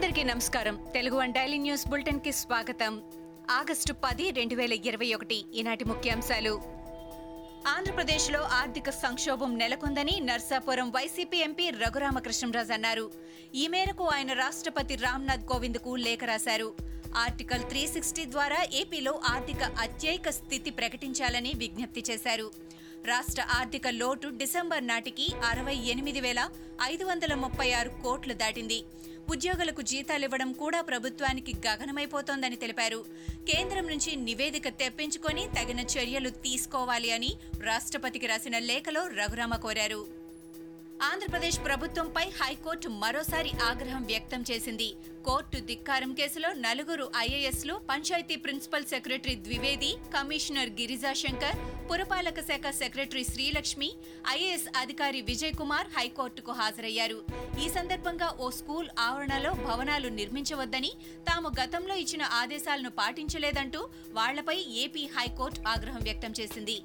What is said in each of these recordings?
అందరికీ నమస్కారం. Telugu one daily news బులెటిన్కి స్వాగతం. ఆగస్టు పది రెండు వేల ఇరవై ఒకటి ఈనాటి ముఖ్యాంశాలు. ఆంధ్రప్రదేశ్లో ఆర్థిక సంక్షోభం నెలకొందని నర్సాపురం వైసీపీ ఎంపీ రఘురామకృష్ణరాజు అన్నారు. ఈ మేరకు ఆయన రాష్ట్రపతి రామ్నాథ్ కోవింద్కు లేఖ రాశారు. ఆర్టికల్ త్రీ సిక్స్టీ ద్వారా ఏపీలో ఆర్థిక అత్యయిక స్థితి ప్రకటించాలని విజ్ఞప్తి చేశారు. రాష్ట్ర ఆర్థిక లోటు డిసెంబర్ నాటికి అరవై ఎనిమిది వేల ఐదు వందల ముప్పై ఆరు కోట్లు దాటింది. ఉద్యోగులకు జీతాలివ్వడం కూడా ప్రభుత్వానికి గగనమైపోతోందని తెలిపారు. కేంద్రం నుంచి నివేదిక తెప్పించుకొని తగిన చర్యలు తీసుకోవాలి అని రాష్ట్రపతికి రాసిన లేఖలో రఘురామ కోరారు. ఆంధ్రప్రదేశ్ ప్రభుత్వంపై హైకోర్టు మరోసారి ఆగ్రహం వ్యక్తం చేసింది. కోర్టు ధిక్కారం కేసులో నలుగురు ఐఏఎస్లు panchayati principal secretary Dwivedi commissioner Girija Shankar పురపాలక శాఖ సెక్రటరీ శ్రీలక్ష్మి ఐఏఎస్ అధికారి విజయ్ కుమార్ హైకోర్టుకు హాజరయ్యారు. ఈ సందర్భంగా ఓ స్కూల్ ఆవరణలో భవనాలు నిర్మించవద్దని తాము గతంలో ఇచ్చిన ఆదేశాలను పాటించలేదంటూ వాళ్ళపై ఏపీ హైకోర్టు ఆగ్రహం వ్యక్తం చేసింది.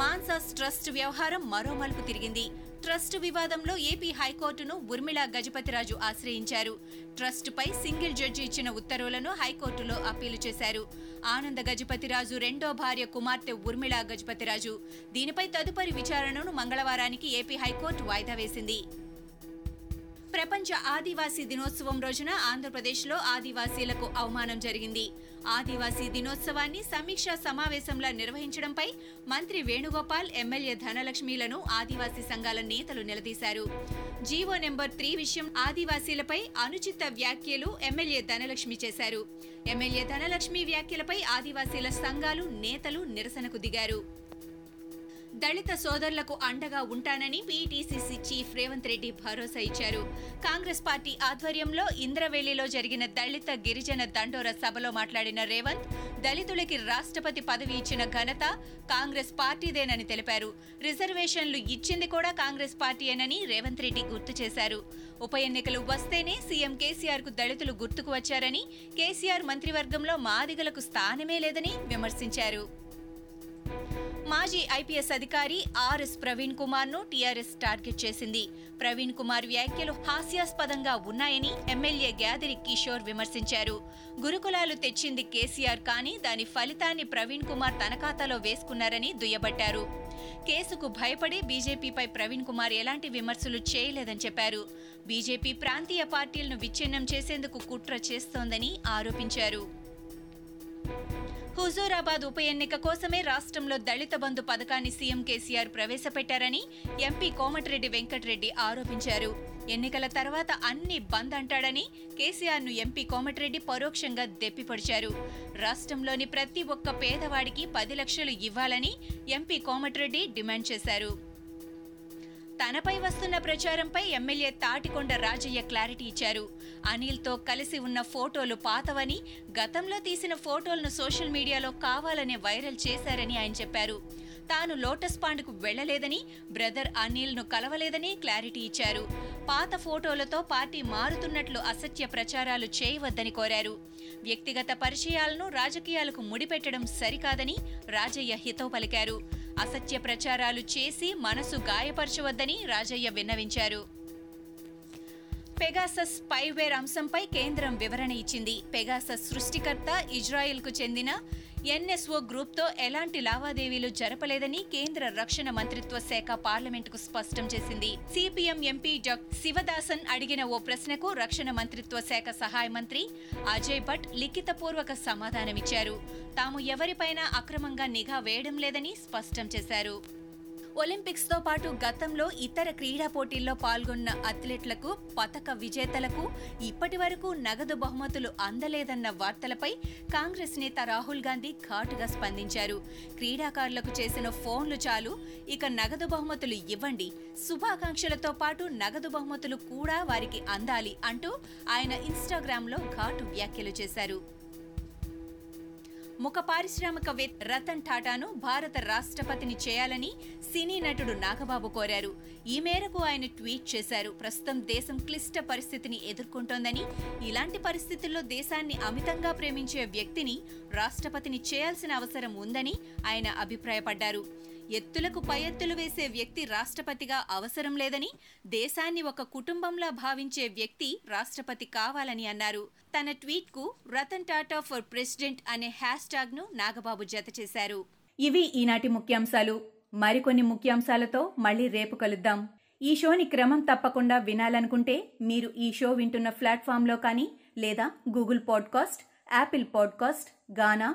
మాన్సాస్ ట్రస్ట్ వ్యవహారం మరో మలుపు తిరిగింది. ట్రస్ట్ వివాదంలో ఏపీ హైకోర్టును ఉర్మిళ గజపతిరాజు ఆశ్రయించారు. ట్రస్టుపై సింగిల్ జడ్జి ఇచ్చిన ఉత్తర్వులను హైకోర్టులో అప్పీలు చేశారు. ఆనంద గజపతిరాజు రెండో భార్య కుమార్తె ఉర్మిళ గజపతిరాజు. దీనిపై తదుపరి విచారణను మంగళవారానికి ఏపీ హైకోర్టు వాయిదా వేసింది. ప్రపంచ ఆదివాసీ దినోత్సవం రోజున ఆంధ్రప్రదేశ్లో ఆదివాసీలకు అవమానం జరిగింది. ఆదివాసీ దినోత్సవాన్ని సమీక్షా సమావేశంలా నిర్వహించడంపై మంత్రి వేణుగోపాల్ ఎమ్మెల్యే ధనలక్ష్మిలను ఆదివాసీ సంఘాల నేతలు నిలదీశారు. జీవో నెంబర్ త్రీ విషయం ఆదివాసీలపై అనుచిత వ్యాఖ్యలు ఎమ్మెల్యే ధనలక్ష్మి చేశారు. ఎమ్మెల్యే ధనలక్ష్మి వ్యాఖ్యలపై ఆదివాసీల సంఘాలు నేతలు నిరసనకు దిగారు. దళిత సోదరులకు అండగా ఉంటానని పీటీసీసీ చీఫ్ రేవంత్ రెడ్డి భరోసా ఇచ్చారు. కాంగ్రెస్ పార్టీ ఆధ్వర్యంలో ఇంద్రవెల్లిలో జరిగిన దళిత గిరిజన దండోర సభలో మాట్లాడిన రేవంత్ దళితులకి రాష్ట్రపతి పదవి ఇచ్చిన ఘనత కాంగ్రెస్ పార్టీదేనని తెలిపారు. రిజర్వేషన్లు ఇచ్చింది కూడా కాంగ్రెస్ పార్టీయేనని రేవంత్ రెడ్డి గుర్తు చేశారు. ఉప ఎన్నికలు వస్తేనే సీఎం కేసీఆర్కు దళితులు గుర్తుకు వచ్చారని కేసీఆర్ మంత్రివర్గంలో మాదిగలకు స్థానమే లేదని విమర్శించారు. మాజీ ఐపీఎస్ అధికారి ఆర్ఎస్ ప్రవీణ్ కుమార్ను టీఆర్ఎస్ టార్గెట్ చేసింది. ప్రవీణ్ కుమార్ వ్యాఖ్యలు హాస్యాస్పదంగా ఉన్నాయని ఎమ్మెల్యే గ్యాదిరి కిషోర్ విమర్శించారు. గురుకులాలు తెచ్చింది కేసీఆర్ కానీ దాని ఫలితాన్ని ప్రవీణ్ కుమార్ తన ఖాతాలో వేసుకున్నారని దుయ్యబట్టారు. కేసుకు భయపడి బీజేపీపై ప్రవీణ్ కుమార్ ఎలాంటి విమర్శలు చేయలేదని చెప్పారు. బీజేపీ ప్రాంతీయ పార్టీలను విచ్ఛిన్నం చేసేందుకు కుట్ర చేస్తోందని ఆరోపించారు. హుజూరాబాద్ ఉప ఎన్నిక కోసమే రాష్ట్రంలో దళిత బంధు పథకాన్ని సీఎం కేసీఆర్ ప్రవేశపెట్టారని ఎంపీ కోమటిరెడ్డి వెంకటరెడ్డి ఆరోపించారు. ఎన్నికల తర్వాత అన్ని బంద్ అంటాడని కేసీఆర్ను ఎంపీ కోమటిరెడ్డి పరోక్షంగా దెప్పిపడిచారు. రాష్ట్రంలోని ప్రతి ఒక్క పేదవాడికి పది లక్షలు ఇవ్వాలని ఎంపీ కోమటిరెడ్డి డిమాండ్ చేశారు. తనపై వస్తున్న ప్రచారంపై ఎమ్మెల్యే తాటికొండ రాజయ్య క్లారిటీ ఇచ్చారు. అనిల్తో కలిసి ఉన్న ఫోటోలు పాతవని గతంలో తీసిన ఫోటోలను సోషల్ మీడియాలో కావాలనే వైరల్ చేశారని ఆయన చెప్పారు. తాను లోటస్ పాండ్కు వెళ్ళలేదని బ్రదర్ అనిల్ను కలవలేదని క్లారిటీ ఇచ్చారు. పాత ఫోటోలతో పార్టీ మారుతున్నట్లు అసత్య ప్రచారాలు చేయవద్దని కోరారు. వ్యక్తిగత పరిచయాలను రాజకీయాలకు ముడిపెట్టడం సరికాదని రాజయ్య హితవు పలికారు. అసత్య ప్రచారాలు చేసి మనసు గాయపరచవద్దని రాజయ్య విన్నవించారు. పెగాసస్ స్పైవేర్ అంశంపై కేంద్రం వివరణ ఇచ్చింది. పెగాసస్ సృష్టికర్త ఇజ్రాయెల్కు చెందిన ఎన్ఎస్ఓ గ్రూప్తో ఎలాంటి లావాదేవీలు జరపలేదని కేంద్ర రక్షణ మంత్రిత్వ శాఖ పార్లమెంటుకు స్పష్టం చేసింది. సిపిఎం ఎంపీ డాక్ శివదాసన్ అడిగిన ఓ ప్రశ్నకు రక్షణ మంత్రిత్వ శాఖ సహాయ మంత్రి అజయ్ భట్ లిఖితపూర్వక సమాధానమిచ్చారు. తాము ఎవరిపైనా అక్రమంగా నిఘా వేయడం లేదని స్పష్టం చేశారు. ఒలింపిక్స్తో పాటు గతంలో ఇతర క్రీడా పోటీల్లో పాల్గొన్న అథ్లెట్లకు పతక విజేతలకు ఇప్పటి వరకు నగదు బహుమతులు అందలేదన్న వార్తలపై కాంగ్రెస్ నేత రాహుల్ గాంధీ ఘాటుగా స్పందించారు. క్రీడాకారులకు చేసిన ఫోన్లు చాలు. ఇక నగదు బహుమతులు ఇవ్వండి. శుభాకాంక్షలతో పాటు నగదు బహుమతులు కూడా వారికి అందాలి అంటూ ఆయన ఇన్స్టాగ్రామ్లో ఘాటు వ్యాఖ్యలు చేశారు. ముఖ పారిశ్రామికవేత్త రతన్ టాటాను భారత రాష్ట్రపతిని చేయాలని సినీ నటుడు నాగబాబు కోరారు. ఈ మేరకు ఆయన ట్వీట్ చేశారు. ప్రస్తుతం దేశం క్లిష్ట పరిస్థితిని ఎదుర్కొంటోందని ఇలాంటి పరిస్థితుల్లో దేశాన్ని అమితంగా ప్రేమించే వ్యక్తిని రాష్ట్రపతిని చేయాల్సిన అవసరం ఉందని ఆయన అభిప్రాయపడ్డారు. ఎత్తులకు పై ఎత్తులు వేసే వ్యక్తి రాష్ట్రపతిగా అవసరం లేదని దేశాన్ని ఒక కుటుంబంలా భావించే వ్యక్తి రాష్ట్రపతి కావాలని అన్నారు. తన ట్వీట్కు రతన్ టాటా ఫర్ ప్రెసిడెంట్ అనే హ్యాష్ ట్యాగ్ను నాగబాబు జత చేశారు. ఇవి ఈనాటి ముఖ్యాంశాలు. మరికొన్ని ముఖ్యాంశాలతో మళ్ళీ రేపు కలుద్దాం. ఈ షోని క్రమం తప్పకుండా వినాలనుకుంటే మీరు ఈ షో వింటున్న ప్లాట్ఫామ్లో కానీ లేదా Google podcast Apple podcast Gaana